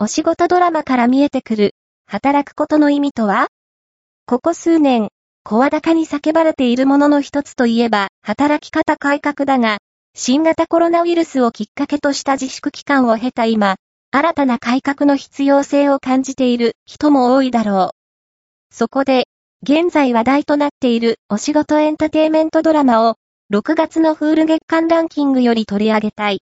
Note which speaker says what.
Speaker 1: お仕事ドラマから見えてくる、働くことの意味とは？ここ数年、声高に叫ばれているものの一つといえば、働き方改革だが、新型コロナウイルスをきっかけとした自粛期間を経た今、新たな改革の必要性を感じている人も多いだろう。そこで、現在話題となっているお仕事エンターテイメントドラマを、6月のフール月間ランキングより取り上げたい。